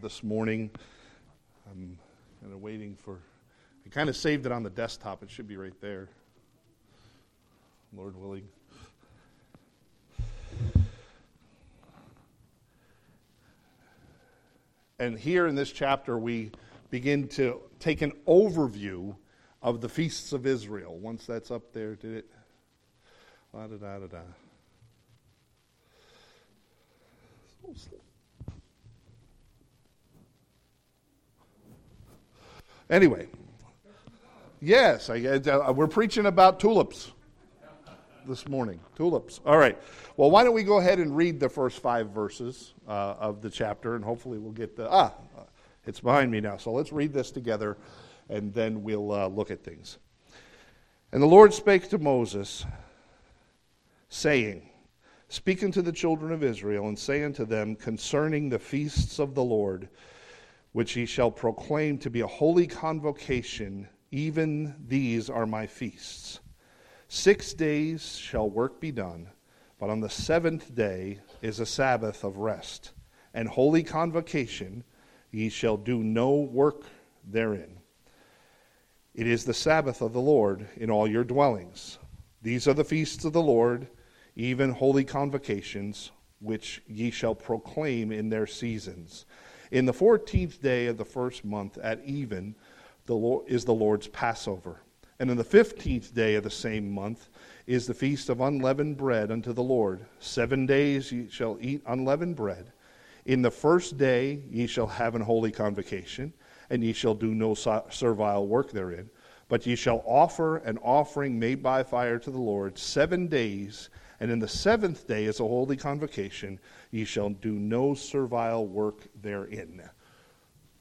this morning. I'm kind of waiting for, I kind of saved it on the desktop. It should be right there. Lord willing. And here in this chapter, we begin to take an overview of the feasts of Israel. Once that's up there, did it? Da da da da da. Anyway, yes, I, uh, we're preaching about tulips this morning. Tulips. All right. Well, why don't we go ahead and read the first five verses uh, of the chapter, and hopefully we'll get the. Ah, it's behind me now. So let's read this together, and then we'll uh, look at things. And the Lord spake to Moses, saying, Speak unto the children of Israel, and say unto them concerning the feasts of the Lord which ye shall proclaim to be a holy convocation, even these are my feasts. Six days shall work be done, but on the seventh day is a Sabbath of rest, and holy convocation, ye shall do no work therein. It is the Sabbath of the Lord in all your dwellings. These are the feasts of the Lord, even holy convocations, which ye shall proclaim in their seasons in the 14th day of the first month at even the Lord, is the Lord's Passover. And in the 15th day of the same month is the feast of unleavened bread unto the Lord. Seven days ye shall eat unleavened bread. In the first day ye shall have an holy convocation, and ye shall do no servile work therein. But ye shall offer an offering made by fire to the Lord seven days, and in the seventh day is a holy convocation. Ye shall do no servile work therein.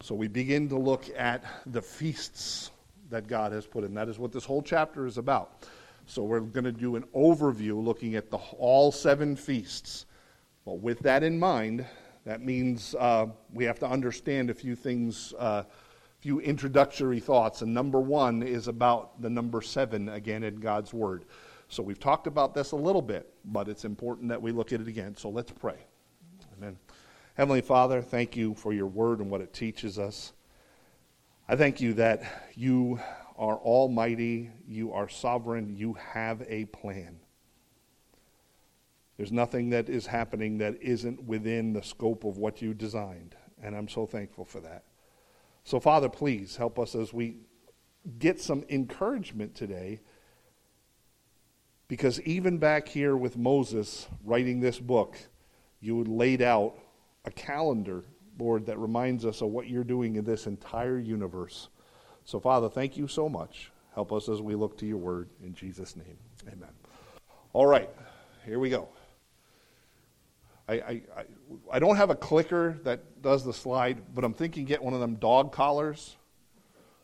So we begin to look at the feasts that God has put in. That is what this whole chapter is about. So we're going to do an overview looking at the, all seven feasts. Well, with that in mind, that means uh, we have to understand a few things, a uh, few introductory thoughts. And number one is about the number seven again in God's Word. So we've talked about this a little bit, but it's important that we look at it again. So let's pray. Amen. Heavenly Father, thank you for your word and what it teaches us. I thank you that you are almighty, you are sovereign, you have a plan. There's nothing that is happening that isn't within the scope of what you designed, and I'm so thankful for that. So, Father, please help us as we get some encouragement today because even back here with Moses writing this book, you laid out a calendar, Lord, that reminds us of what you're doing in this entire universe. So, Father, thank you so much. Help us as we look to your word. In Jesus' name, amen. All right, here we go. I, I, I, I don't have a clicker that does the slide, but I'm thinking get one of them dog collars.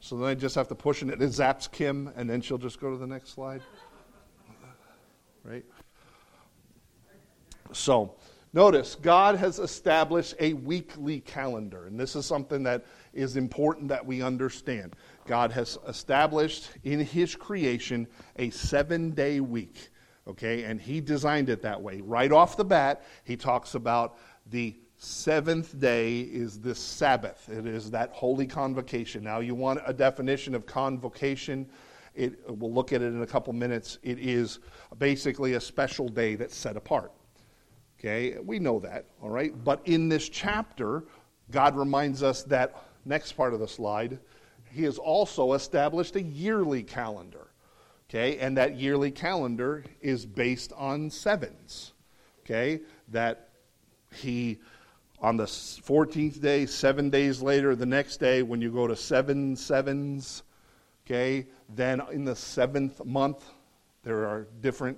So then I just have to push and it zaps Kim, and then she'll just go to the next slide right? So, notice God has established a weekly calendar, and this is something that is important that we understand. God has established in His creation a seven day week, okay, and He designed it that way. Right off the bat, He talks about the seventh day is the Sabbath, it is that holy convocation. Now, you want a definition of convocation? It, we'll look at it in a couple minutes. It is basically a special day that's set apart. Okay, we know that, all right? But in this chapter, God reminds us that, next part of the slide, He has also established a yearly calendar. Okay, and that yearly calendar is based on sevens. Okay, that He on the 14th day, seven days later, the next day, when you go to seven sevens, Okay, then in the seventh month, there are different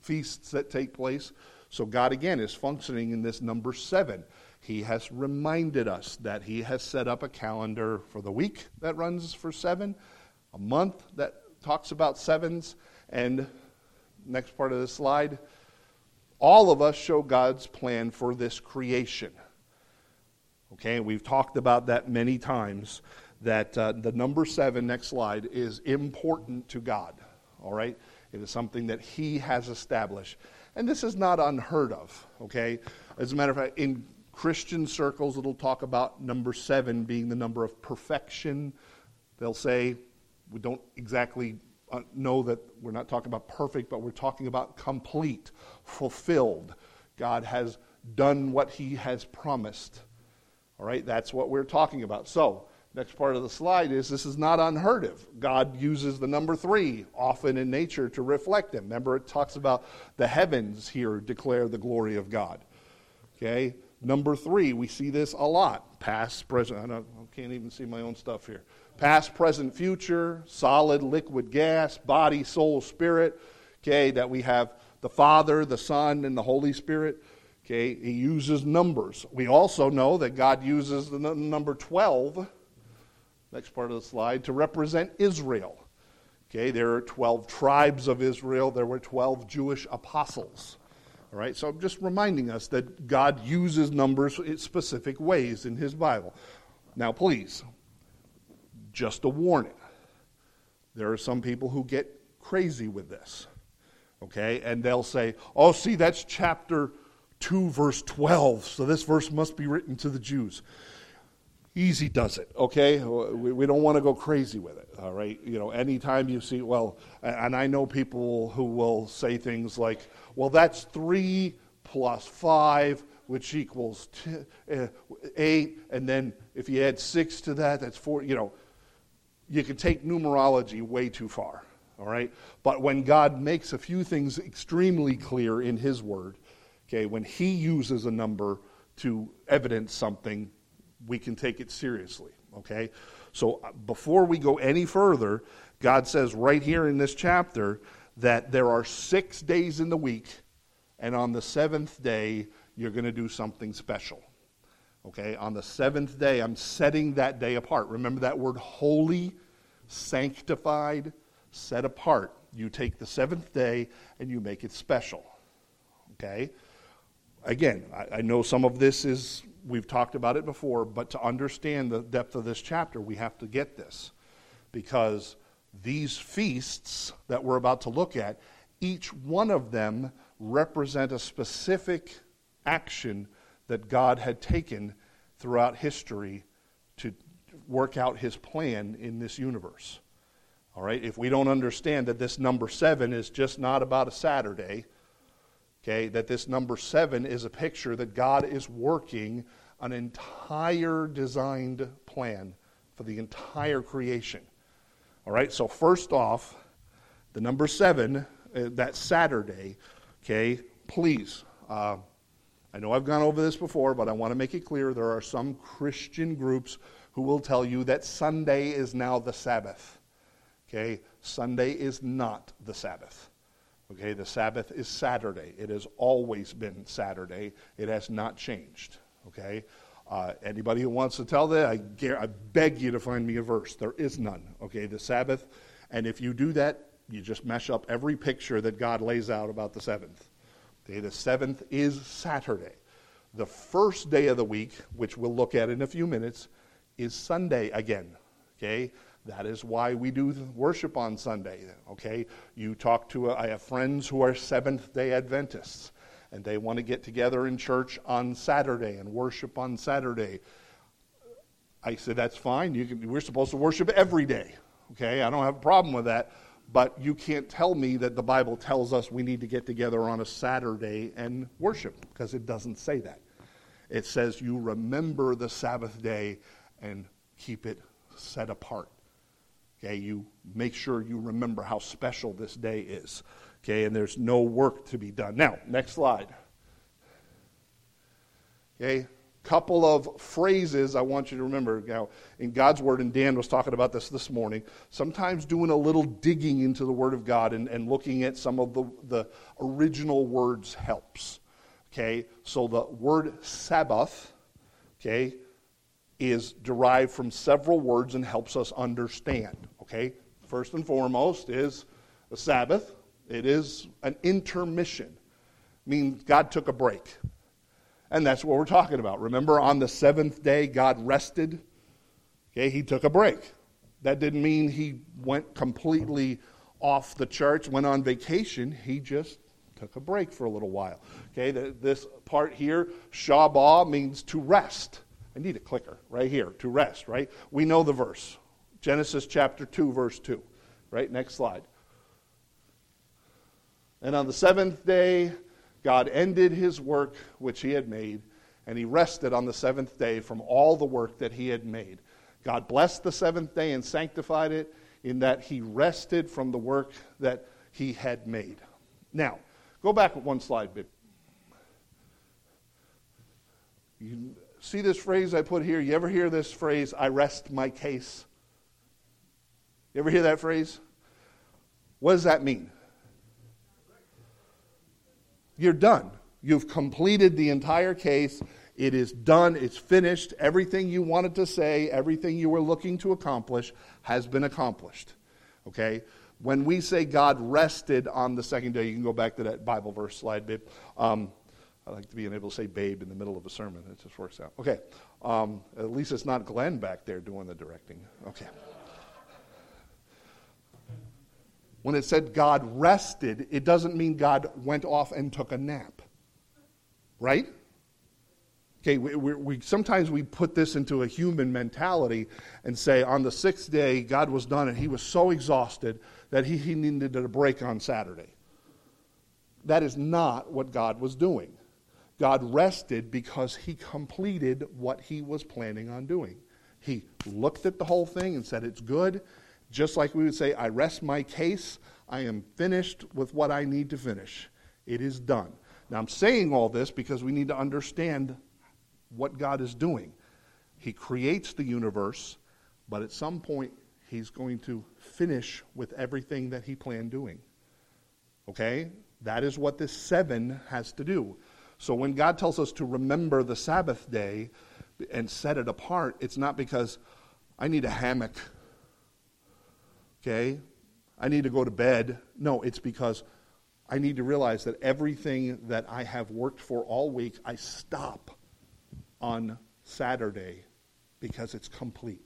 feasts that take place. So God again is functioning in this number seven. He has reminded us that He has set up a calendar for the week that runs for seven, a month that talks about sevens, and next part of the slide, all of us show God's plan for this creation. Okay, we've talked about that many times that uh, the number seven, next slide, is important to God. All right? It is something that He has established. And this is not unheard of, okay? As a matter of fact, in Christian circles, it'll talk about number seven being the number of perfection. They'll say, we don't exactly uh, know that we're not talking about perfect, but we're talking about complete, fulfilled. God has done what he has promised. All right, that's what we're talking about. So, next part of the slide is this is not unheard of. God uses the number three often in nature to reflect him. Remember, it talks about the heavens here declare the glory of God. Okay, number three, we see this a lot. Past, present. I, I can't even see my own stuff here. Past, present, future, solid, liquid, gas, body, soul, spirit. Okay, that we have the Father, the Son, and the Holy Spirit. Okay, he uses numbers. We also know that God uses the number 12, next part of the slide, to represent Israel. Okay, there are 12 tribes of Israel, there were 12 Jewish apostles. All right, so I'm just reminding us that God uses numbers in specific ways in his Bible. Now, please, just a warning. There are some people who get crazy with this. Okay, and they'll say, oh, see, that's chapter 2, verse 12. So this verse must be written to the Jews. Easy does it, okay? We, we don't want to go crazy with it, all right? You know, anytime you see, well, and I know people who will say things like, well, that's 3 plus 5, which equals t- uh, 8, and then if you add 6 to that, that's 4. You know, you can take numerology way too far, all right? But when God makes a few things extremely clear in His Word, Okay, when he uses a number to evidence something, we can take it seriously. Okay? So uh, before we go any further, God says right here in this chapter that there are six days in the week, and on the seventh day, you're going to do something special. Okay? On the seventh day, I'm setting that day apart. Remember that word holy, sanctified, set apart. You take the seventh day and you make it special. Okay? again, I, I, know some of this is, we've talked about it before, but to understand the depth of this chapter, we have to get this. Because these feasts that we're about to look at, each one of them represent a specific action that God had taken throughout history to work out his plan in this universe. All right, if we don't understand that this number seven is just not about a Saturday, Okay, that this number seven is a picture that God is working an entire designed plan for the entire creation. All right, so first off, the number seven, uh, that Saturday, okay, please. Uh, I know I've gone over this before, but I want to make it clear there are some Christian groups who will tell you that Sunday is now the Sabbath. Okay, Sunday is not the Sabbath. Okay, the Sabbath is Saturday. It has always been Saturday. It has not changed. Okay? Uh, anybody who wants to tell that, I, I beg you to find me a verse. There is none. Okay, the Sabbath. And if you do that, you just mesh up every picture that God lays out about the seventh. Okay, the seventh is Saturday. The first day of the week, which we'll look at in a few minutes, is Sunday again. Okay? That is why we do worship on Sunday. Okay, you talk to. A, I have friends who are Seventh Day Adventists, and they want to get together in church on Saturday and worship on Saturday. I said that's fine. Can, we're supposed to worship every day. Okay, I don't have a problem with that. But you can't tell me that the Bible tells us we need to get together on a Saturday and worship because it doesn't say that. It says you remember the Sabbath day and keep it set apart. Okay, you make sure you remember how special this day is. Okay, and there's no work to be done. Now, next slide. Okay, couple of phrases I want you to remember. Now, in God's Word, and Dan was talking about this this morning, sometimes doing a little digging into the Word of God and, and looking at some of the, the original words helps. Okay, so the word Sabbath, okay, is derived from several words and helps us understand. Okay? First and foremost is the Sabbath. It is an intermission. Means God took a break. And that's what we're talking about. Remember, on the seventh day, God rested. Okay, he took a break. That didn't mean he went completely off the charts, went on vacation. He just took a break for a little while. Okay, the, this part here, Shabbat, means to rest. I need a clicker right here, to rest, right? We know the verse. Genesis chapter 2, verse 2. Right? Next slide. And on the seventh day, God ended his work which he had made, and he rested on the seventh day from all the work that he had made. God blessed the seventh day and sanctified it in that he rested from the work that he had made. Now, go back one slide, bit. You see this phrase I put here? You ever hear this phrase, I rest my case? You ever hear that phrase? What does that mean? You're done. You've completed the entire case. It is done. It's finished. Everything you wanted to say, everything you were looking to accomplish has been accomplished. Okay? When we say God rested on the second day, you can go back to that Bible verse slide, babe. Um, I like to be able to say babe in the middle of a sermon. It just works out. Okay. Um, at least it's not Glenn back there doing the directing. Okay. When it said God rested, it doesn't mean God went off and took a nap. Right? Okay, we, we, we, sometimes we put this into a human mentality and say on the sixth day, God was done and he was so exhausted that he, he needed a break on Saturday. That is not what God was doing. God rested because he completed what he was planning on doing. He looked at the whole thing and said, It's good. Just like we would say, I rest my case. I am finished with what I need to finish. It is done. Now, I'm saying all this because we need to understand what God is doing. He creates the universe, but at some point, He's going to finish with everything that He planned doing. Okay? That is what this seven has to do. So when God tells us to remember the Sabbath day and set it apart, it's not because I need a hammock. Okay? I need to go to bed. No, it's because I need to realize that everything that I have worked for all week, I stop on Saturday because it's complete.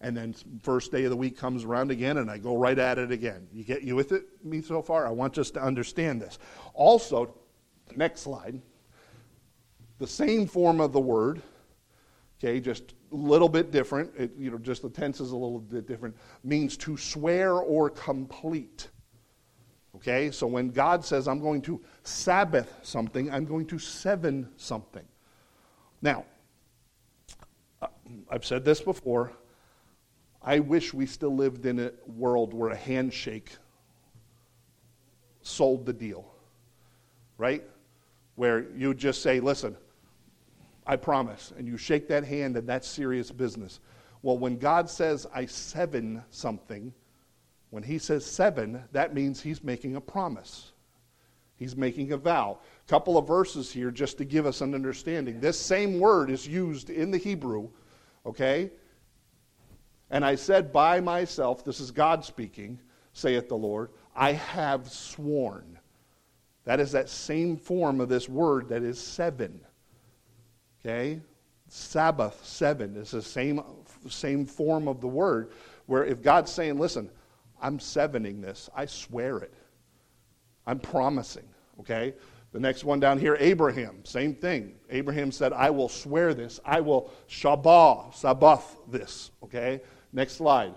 And then first day of the week comes around again and I go right at it again. You get you with it me so far? I want us to understand this. Also, next slide. The same form of the word, okay, just a little bit different. It, you know, just the tense is a little bit different. Means to swear or complete. Okay, so when God says, I'm going to Sabbath something, I'm going to seven something. Now, uh, I've said this before. I wish we still lived in a world where a handshake sold the deal, right? Where you just say, listen, I promise, and you shake that hand, and that's serious business. Well, when God says, I seven something, when He says seven, that means He's making a promise. He's making a vow. A couple of verses here just to give us an understanding. This same word is used in the Hebrew, okay? And I said by myself, this is God speaking, saith the Lord, I have sworn. That is that same form of this word that is seven. Okay? Sabbath, seven, is the same, same form of the word where if God's saying, listen, I'm sevening this, I swear it. I'm promising, okay? The next one down here, Abraham, same thing. Abraham said, I will swear this. I will Shabbat, Sabbath this, okay? Next slide.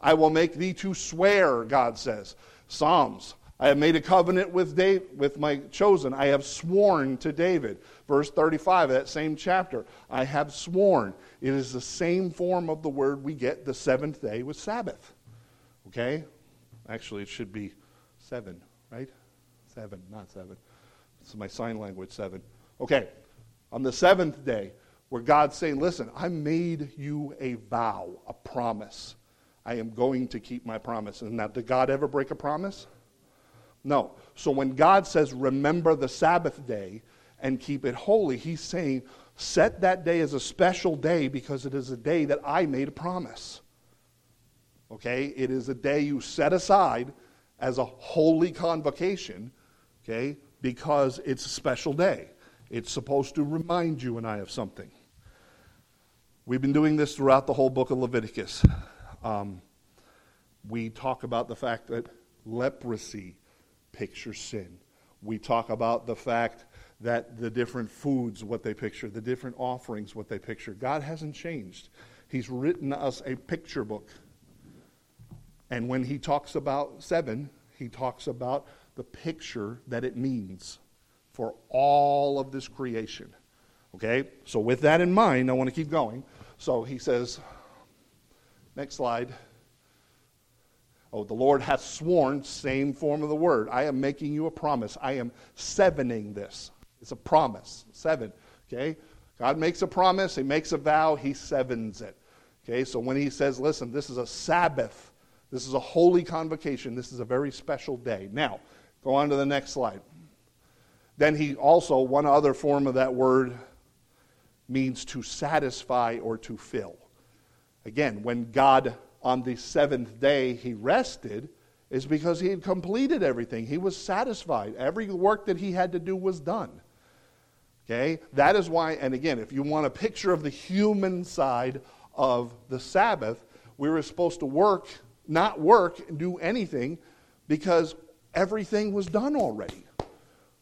I will make thee to swear, God says. Psalms, I have made a covenant with, David, with my chosen. I have sworn to David. Verse 35 of that same chapter. I have sworn. It is the same form of the word we get the seventh day with Sabbath. Okay? Actually, it should be seven, right? Seven, not seven. Is my sign language, seven. Okay. On the seventh day, where God's saying, Listen, I made you a vow, a promise. I am going to keep my promise. And now, did God ever break a promise? No. So when God says, Remember the Sabbath day and keep it holy, He's saying, Set that day as a special day because it is a day that I made a promise. Okay? It is a day you set aside as a holy convocation, okay? Because it's a special day. It's supposed to remind you and I of something. We've been doing this throughout the whole book of Leviticus. Um, we talk about the fact that leprosy, pictures sin. We talk about the fact that the different foods, what they picture, the different offerings, what they picture. God hasn't changed. He's written us a picture book. And when he talks about seven, he talks about the picture that it means for all of this creation. Okay? So, with that in mind, I want to keep going. So, he says, next slide. Oh, the Lord hath sworn, same form of the word. I am making you a promise. I am sevening this. It's a promise. Seven. Okay? God makes a promise, He makes a vow, He sevens it. Okay? So when He says, listen, this is a Sabbath, this is a holy convocation, this is a very special day. Now, go on to the next slide. Then He also, one other form of that word means to satisfy or to fill. Again, when God on the seventh day he rested, is because he had completed everything. He was satisfied. Every work that he had to do was done. Okay? That is why, and again, if you want a picture of the human side of the Sabbath, we were supposed to work, not work, and do anything because everything was done already.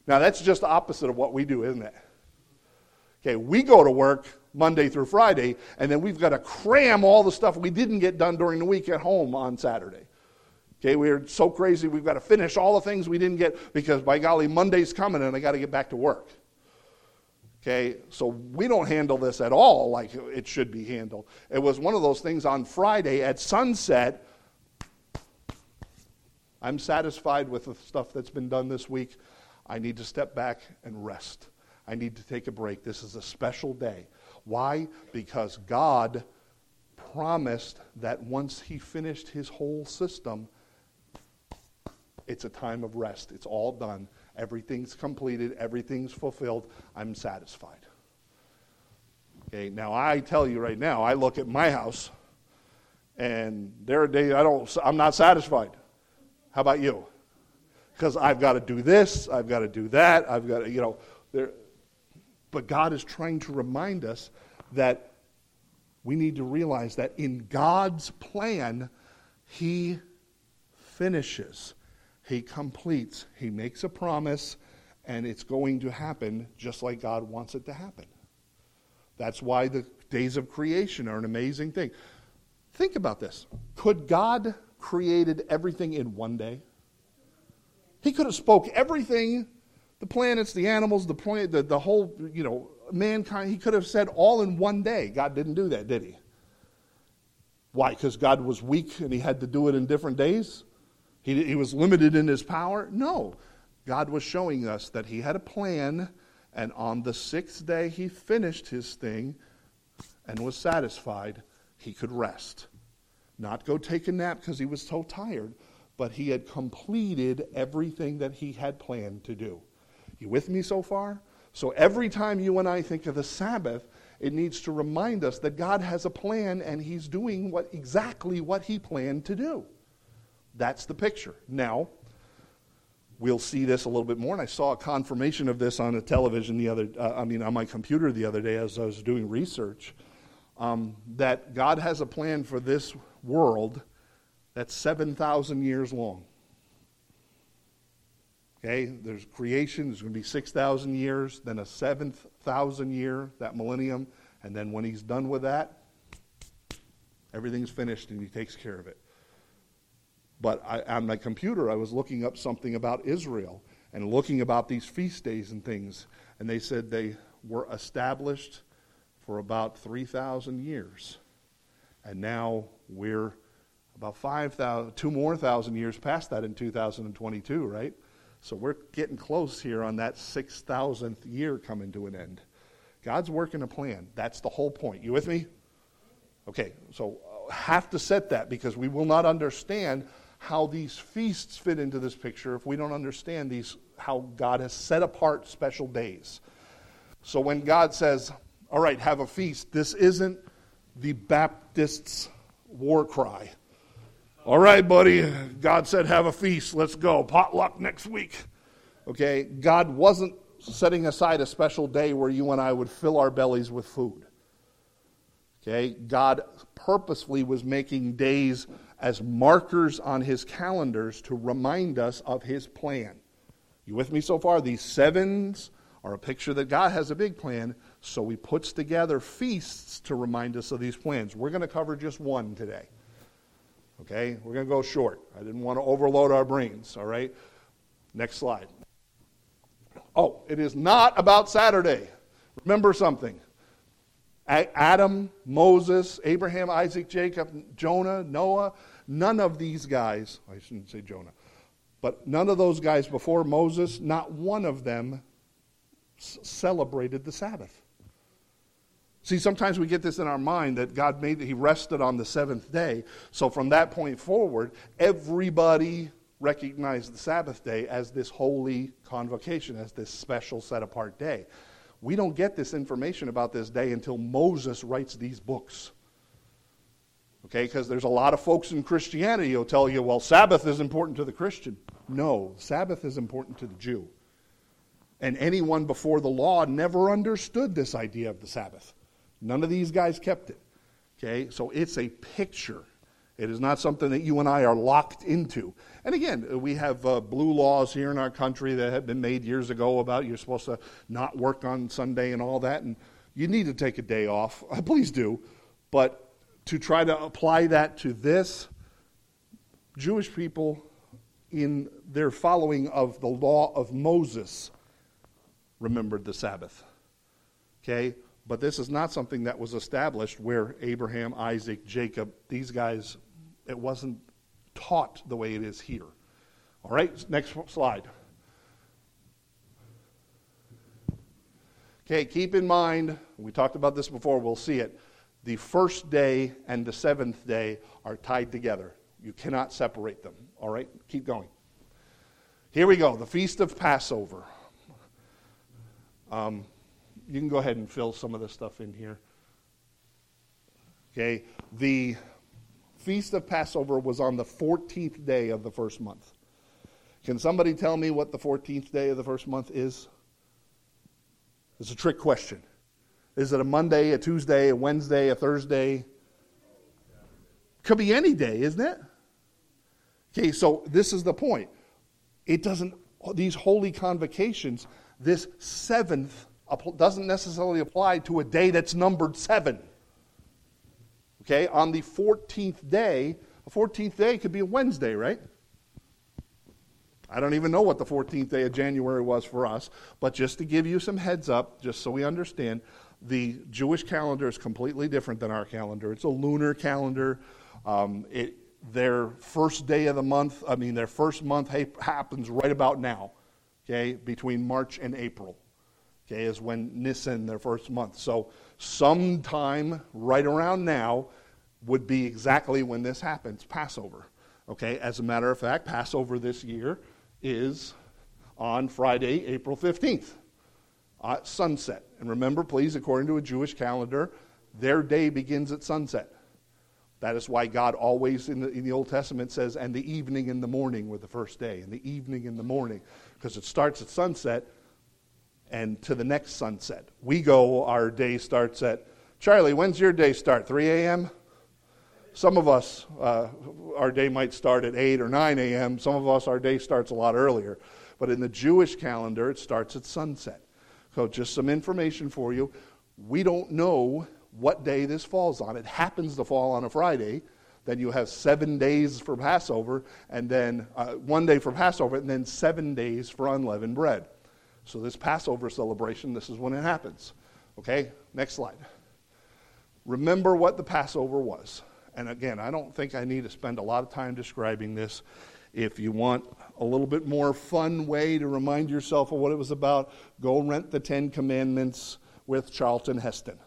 Now, that's just the opposite of what we do, isn't it? Okay, we go to work Monday through Friday, and then we've got to cram all the stuff we didn't get done during the week at home on Saturday. Okay, we're so crazy, we've got to finish all the things we didn't get because, by golly, Monday's coming and I got to get back to work. Okay, so we don't handle this at all like it should be handled. It was one of those things on Friday at sunset. I'm satisfied with the stuff that's been done this week. I need to step back and rest. I need to take a break. This is a special day. Why? Because God promised that once He finished His whole system, it's a time of rest. It's all done. Everything's completed, everything's fulfilled. I'm satisfied. Okay, now I tell you right now, I look at my house and there are days I don't I'm not satisfied. How about you? Because I've got to do this, I've got to do that, I've got to, you know, there but God is trying to remind us that we need to realize that in God's plan, He finishes. He completes, He makes a promise, and it's going to happen just like God wants it to happen. That's why the days of creation are an amazing thing. Think about this. Could God created everything in one day? He could have spoke everything, the planets, the animals, the point, the, the whole, you know, mankind. He could have said all in one day. God didn't do that, did he? Why? Because God was weak and he had to do it in different days? He, he was limited in his power? No. God was showing us that he had a plan, and on the sixth day he finished his thing and was satisfied. He could rest. Not go take a nap because he was so tired, but he had completed everything that he had planned to do. You with me so far? So every time you and I think of the Sabbath, it needs to remind us that God has a plan and he's doing what exactly what he planned to do. That's the picture. Now, we'll see this a little bit more. And I saw a confirmation of this on a television the other, uh, I mean, on my computer the other day as I was doing research. Um, that God has a plan for this world that's 7,000 years long. Okay, there's creation, there's going to be 6,000 years, then a seventh thousand year, that millennium, and then when he's done with that, everything's finished and he takes care of it. But I, on my computer, I was looking up something about Israel and looking about these feast days and things. And they said they were established for about 3,000 years. And now we're about 5,000, two more thousand years past that in 2022, right? So we're getting close here on that 6,000th year coming to an end. God's working a plan. That's the whole point. You with me? Okay, so uh, have to set that because we will not understand how these feasts fit into this picture if we don't understand these how God has set apart special days. So when God says, "All right, have a feast," this isn't the Baptists' war cry. All right, buddy, God said, "Have a feast. Let's go. Potluck next week." Okay? God wasn't setting aside a special day where you and I would fill our bellies with food. Okay? God purposefully was making days as markers on his calendars to remind us of his plan. You with me so far? These sevens are a picture that God has a big plan, so He puts together feasts to remind us of these plans. We're going to cover just one today. Okay? We're going to go short. I didn't want to overload our brains, all right? Next slide. Oh, it is not about Saturday. Remember something. Adam, Moses, Abraham, Isaac, Jacob, Jonah, Noah, none of these guys, I shouldn't say Jonah, but none of those guys before Moses, not one of them celebrated the Sabbath. See, sometimes we get this in our mind that God made, that He rested on the seventh day. So from that point forward, everybody recognized the Sabbath day as this holy convocation, as this special set apart day. We don't get this information about this day until Moses writes these books. Okay, because there's a lot of folks in Christianity who'll tell you, well, Sabbath is important to the Christian. No, Sabbath is important to the Jew. And anyone before the law never understood this idea of the Sabbath. None of these guys kept it. Okay, so it's a picture. It is not something that you and I are locked into. And again, we have uh, blue laws here in our country that have been made years ago about you're supposed to not work on Sunday and all that. And you need to take a day off. Please do. But to try to apply that to this, Jewish people, in their following of the law of Moses, remembered the Sabbath. Okay? But this is not something that was established where Abraham, Isaac, Jacob, these guys, it wasn't taught the way it is here. All right, next slide. Okay, keep in mind, we talked about this before, we'll see it. The first day and the seventh day are tied together. You cannot separate them. All right, keep going. Here we go the Feast of Passover. Um, you can go ahead and fill some of this stuff in here. Okay, the Feast of Passover was on the 14th day of the first month. Can somebody tell me what the 14th day of the first month is? It's a trick question. Is it a Monday, a Tuesday, a Wednesday, a Thursday? Could be any day, isn't it? Okay, so this is the point. It doesn't, these holy convocations, this seventh doesn't necessarily apply to a day that's numbered seven. Okay, on the 14th day, a 14th day could be a Wednesday, right? I don't even know what the 14th day of January was for us, but just to give you some heads up, just so we understand, the Jewish calendar is completely different than our calendar. It's a lunar calendar. Um, it, their first day of the month, I mean, their first month ha- happens right about now, okay, between March and April okay, is when Nisan, their first month. So sometime right around now would be exactly when this happens, Passover. Okay, as a matter of fact, Passover this year is on Friday, April 15th, at uh, sunset. And remember, please, according to a Jewish calendar, their day begins at sunset. That is why God always in the, in the Old Testament says, and the evening and the morning were the first day, and the evening and the morning, because it starts at sunset and to the next sunset. We go, our day starts at, Charlie, when's your day start? 3 a.m.? Some of us, uh, our day might start at 8 or 9 a.m. Some of us, our day starts a lot earlier. But in the Jewish calendar, it starts at sunset. So, just some information for you. We don't know what day this falls on. It happens to fall on a Friday. Then you have seven days for Passover, and then uh, one day for Passover, and then seven days for unleavened bread. So, this Passover celebration, this is when it happens. Okay, next slide. Remember what the Passover was. And again, I don't think I need to spend a lot of time describing this. If you want a little bit more fun way to remind yourself of what it was about, go rent the Ten Commandments with Charlton Heston.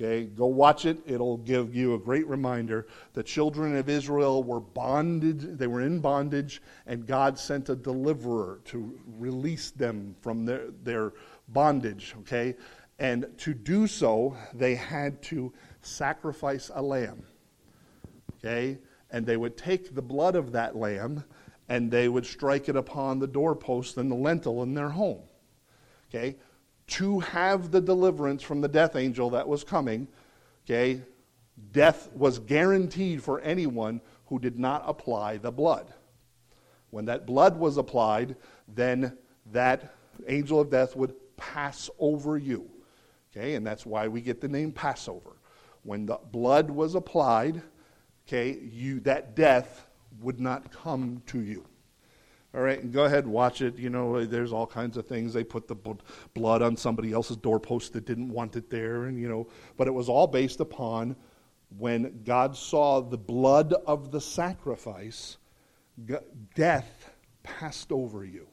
Okay, go watch it. It'll give you a great reminder. The children of Israel were bonded, they were in bondage, and God sent a deliverer to release them from their, their bondage. Okay, and to do so, they had to sacrifice a lamb. Okay, and they would take the blood of that lamb and they would strike it upon the doorpost and the lintel in their home. Okay, to have the deliverance from the death angel that was coming, okay, death was guaranteed for anyone who did not apply the blood. When that blood was applied, then that angel of death would pass over you. Okay, and that's why we get the name Passover. When the blood was applied, okay, you that death would not come to you. All right, and go ahead and watch it. You know, there's all kinds of things. They put the blood on somebody else's doorpost that didn't want it there, and you know, but it was all based upon when God saw the blood of the sacrifice, death passed over you.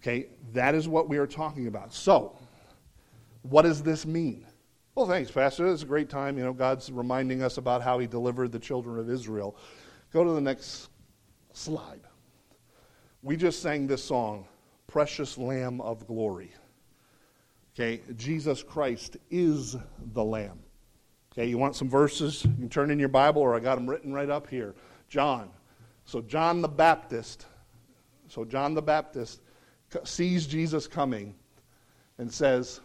Okay, that is what we are talking about. So, what does this mean? Well, thanks, Pastor. It's a great time. You know, God's reminding us about how He delivered the children of Israel. Go to the next slide. We just sang this song, Precious Lamb of Glory. Okay, Jesus Christ is the Lamb. Okay, you want some verses? You can turn in your Bible, or I got them written right up here. John. So, John the Baptist. So, John the Baptist sees Jesus coming and says,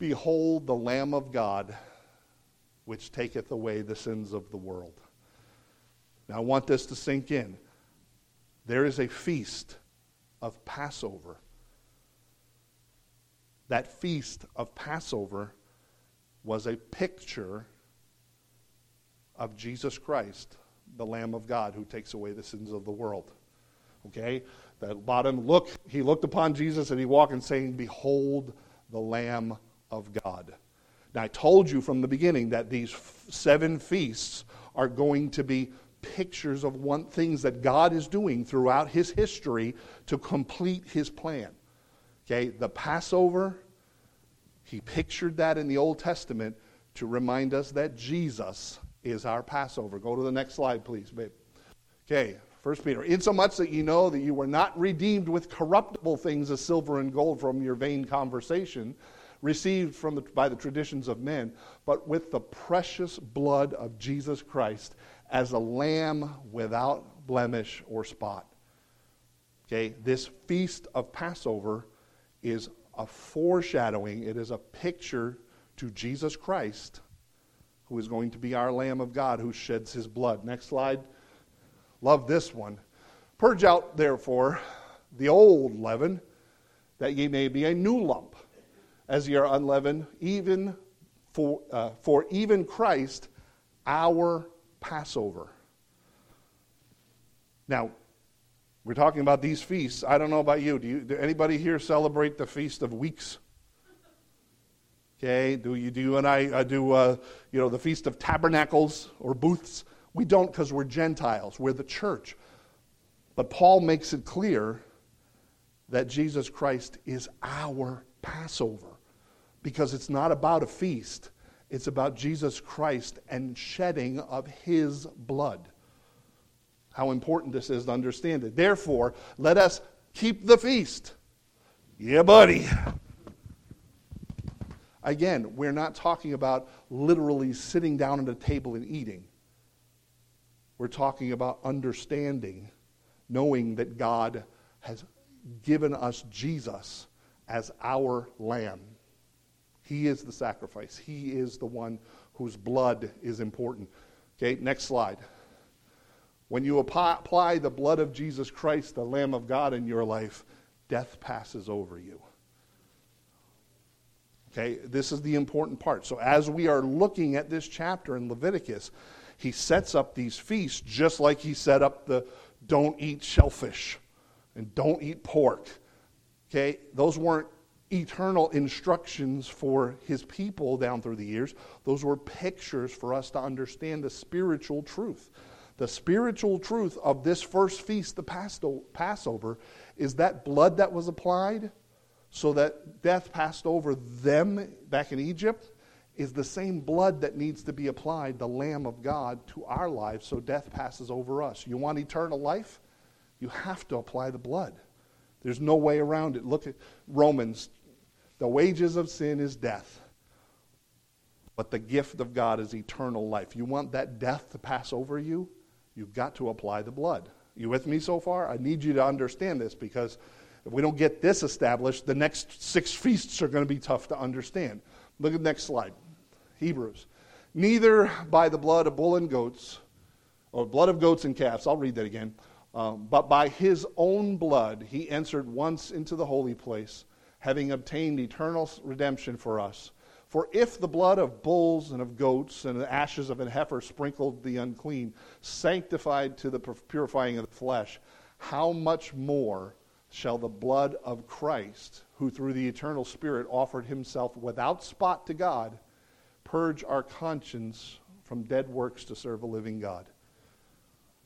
Behold the Lamb of God, which taketh away the sins of the world. Now, I want this to sink in. There is a feast of Passover. That feast of Passover was a picture of Jesus Christ, the Lamb of God who takes away the sins of the world. Okay? That bottom look, he looked upon Jesus and he walked and saying, Behold the Lamb of God. Now I told you from the beginning that these seven feasts are going to be pictures of one things that God is doing throughout his history to complete his plan. Okay, the Passover, he pictured that in the Old Testament to remind us that Jesus is our Passover. Go to the next slide, please, babe. Okay, First Peter. Insomuch that you know that you were not redeemed with corruptible things as silver and gold from your vain conversation, received from the, by the traditions of men, but with the precious blood of Jesus Christ as a lamb without blemish or spot. Okay, this feast of Passover is a foreshadowing, it is a picture to Jesus Christ, who is going to be our Lamb of God who sheds his blood. Next slide. Love this one. Purge out, therefore, the old leaven, that ye may be a new lump, as ye are unleavened, even for, uh, for even Christ, our Passover. Now, we're talking about these feasts. I don't know about you. Do, you, do anybody here celebrate the Feast of Weeks? Okay, do you do you and I uh, do uh, you know the Feast of Tabernacles or booths? We don't because we're Gentiles. We're the church. But Paul makes it clear that Jesus Christ is our Passover because it's not about a feast. It's about Jesus Christ and shedding of his blood how important this is to understand it. Therefore, let us keep the feast. Yeah, buddy. Again, we're not talking about literally sitting down at a table and eating. We're talking about understanding, knowing that God has given us Jesus as our lamb. He is the sacrifice, He is the one whose blood is important. Okay, next slide. When you apply the blood of Jesus Christ, the Lamb of God, in your life, death passes over you. Okay, this is the important part. So, as we are looking at this chapter in Leviticus, he sets up these feasts just like he set up the don't eat shellfish and don't eat pork. Okay, those weren't eternal instructions for his people down through the years, those were pictures for us to understand the spiritual truth. The spiritual truth of this first feast, the Passover, is that blood that was applied so that death passed over them back in Egypt is the same blood that needs to be applied, the Lamb of God, to our lives so death passes over us. You want eternal life? You have to apply the blood. There's no way around it. Look at Romans. The wages of sin is death, but the gift of God is eternal life. You want that death to pass over you? You've got to apply the blood. You with me so far? I need you to understand this because if we don't get this established, the next six feasts are going to be tough to understand. Look at the next slide Hebrews. Neither by the blood of bull and goats or blood of goats and calves. I'll read that again. Um, but by his own blood he entered once into the holy place, having obtained eternal redemption for us. For if the blood of bulls and of goats and the ashes of an heifer sprinkled the unclean, sanctified to the purifying of the flesh, how much more shall the blood of Christ, who through the eternal Spirit offered himself without spot to God, purge our conscience from dead works to serve a living God?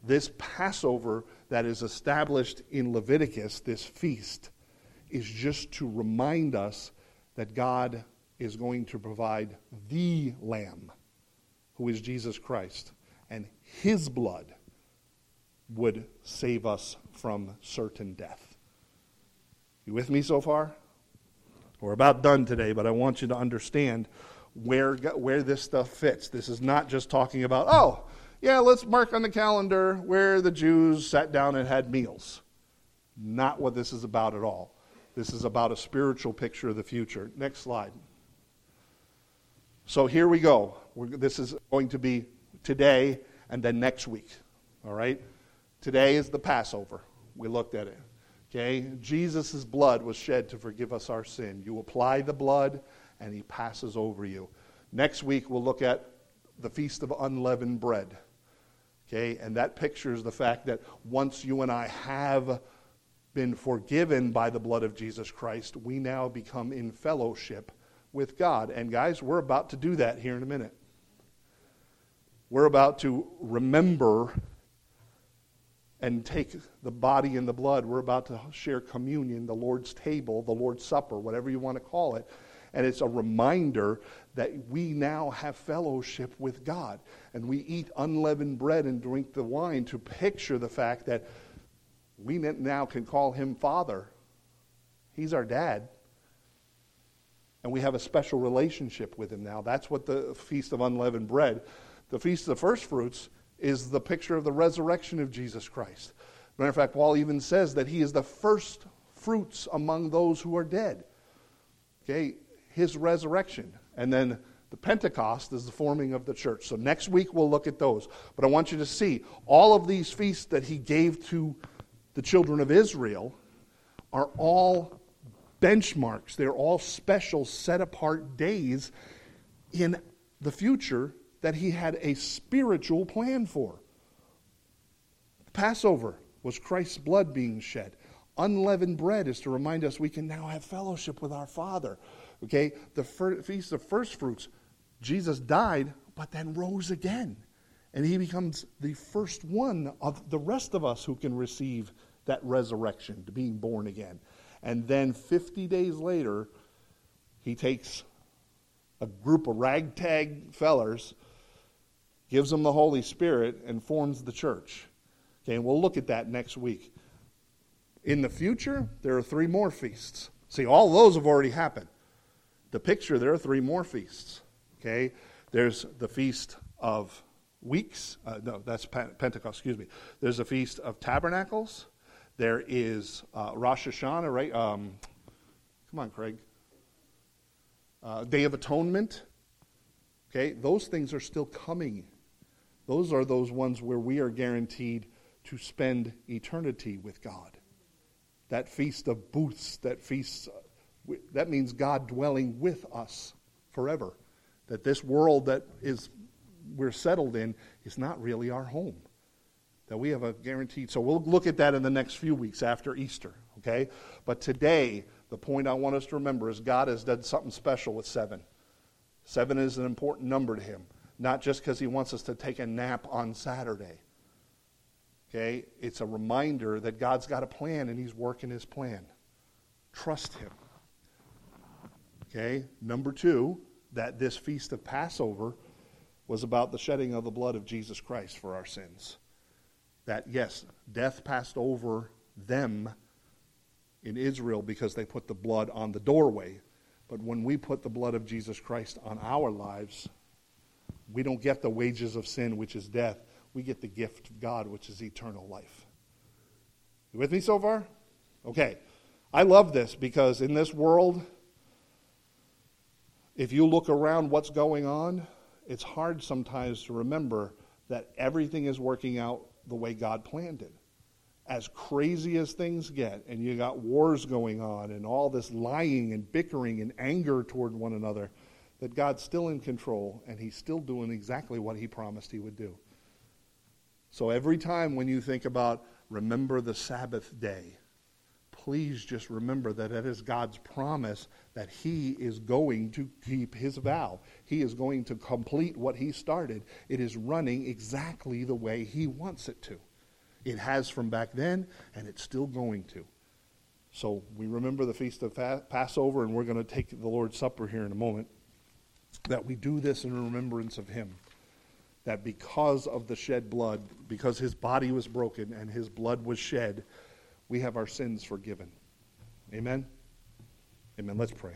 This Passover that is established in Leviticus, this feast, is just to remind us that God is going to provide the Lamb, who is Jesus Christ, and his blood would save us from certain death. You with me so far? We're about done today, but I want you to understand where, where this stuff fits. This is not just talking about, oh, yeah, let's mark on the calendar where the Jews sat down and had meals. Not what this is about at all. This is about a spiritual picture of the future. Next slide. So here we go. We're, this is going to be today and then next week. All right? Today is the Passover. We looked at it. Okay? Jesus' blood was shed to forgive us our sin. You apply the blood, and he passes over you. Next week, we'll look at the Feast of Unleavened Bread. Okay, and that pictures the fact that once you and I have been forgiven by the blood of Jesus Christ, we now become in fellowship with God. And guys, we're about to do that here in a minute. We're about to remember and take the body and the blood. We're about to share communion, the Lord's table, the Lord's supper, whatever you want to call it. And it's a reminder that we now have fellowship with God. And we eat unleavened bread and drink the wine to picture the fact that we now can call him Father. He's our dad. And we have a special relationship with him now. That's what the Feast of Unleavened Bread, the Feast of the First Fruits, is the picture of the resurrection of Jesus Christ. Matter of fact, Paul even says that he is the first fruits among those who are dead. Okay, his resurrection. And then the Pentecost is the forming of the church. So next week we'll look at those. But I want you to see all of these feasts that he gave to the children of Israel are all benchmarks. They're all special, set apart days in the future that he had a spiritual plan for. Passover was Christ's blood being shed. Unleavened bread is to remind us we can now have fellowship with our Father. Okay, the Feast of First Fruits, Jesus died, but then rose again. And he becomes the first one of the rest of us who can receive that resurrection, to being born again. And then 50 days later, he takes a group of ragtag fellers, gives them the Holy Spirit, and forms the church. Okay, and we'll look at that next week. In the future, there are three more feasts. See, all those have already happened the picture, there are three more feasts. Okay? There's the Feast of Weeks. Uh, no, that's Pentecost, excuse me. There's a Feast of Tabernacles. There is uh, Rosh Hashanah, right? Um, come on, Craig. Uh, Day of Atonement. Okay? Those things are still coming. Those are those ones where we are guaranteed to spend eternity with God. That feast of booths, that feast that means God dwelling with us forever. That this world that is we're settled in is not really our home. That we have a guaranteed. So we'll look at that in the next few weeks after Easter, okay? But today, the point I want us to remember is God has done something special with seven. Seven is an important number to him, not just because he wants us to take a nap on Saturday. Okay? It's a reminder that God's got a plan and he's working his plan. Trust him. Okay, number two, that this feast of Passover was about the shedding of the blood of Jesus Christ for our sins. That, yes, death passed over them in Israel because they put the blood on the doorway. But when we put the blood of Jesus Christ on our lives, we don't get the wages of sin, which is death. We get the gift of God, which is eternal life. You with me so far? Okay. I love this because in this world, if you look around what's going on, it's hard sometimes to remember that everything is working out the way God planned it. As crazy as things get, and you got wars going on, and all this lying and bickering and anger toward one another, that God's still in control and He's still doing exactly what He promised He would do. So every time when you think about remember the Sabbath day, please just remember that it is God's promise that He is going to keep His vow. He is going to complete what He started. It is running exactly the way He wants it to. It has from back then, and it's still going to. So we remember the Feast of Passover, and we're going to take the Lord's Supper here in a moment. That we do this in remembrance of Him. That because of the shed blood, because His body was broken and His blood was shed, we have our sins forgiven. Amen? Amen. Let's pray.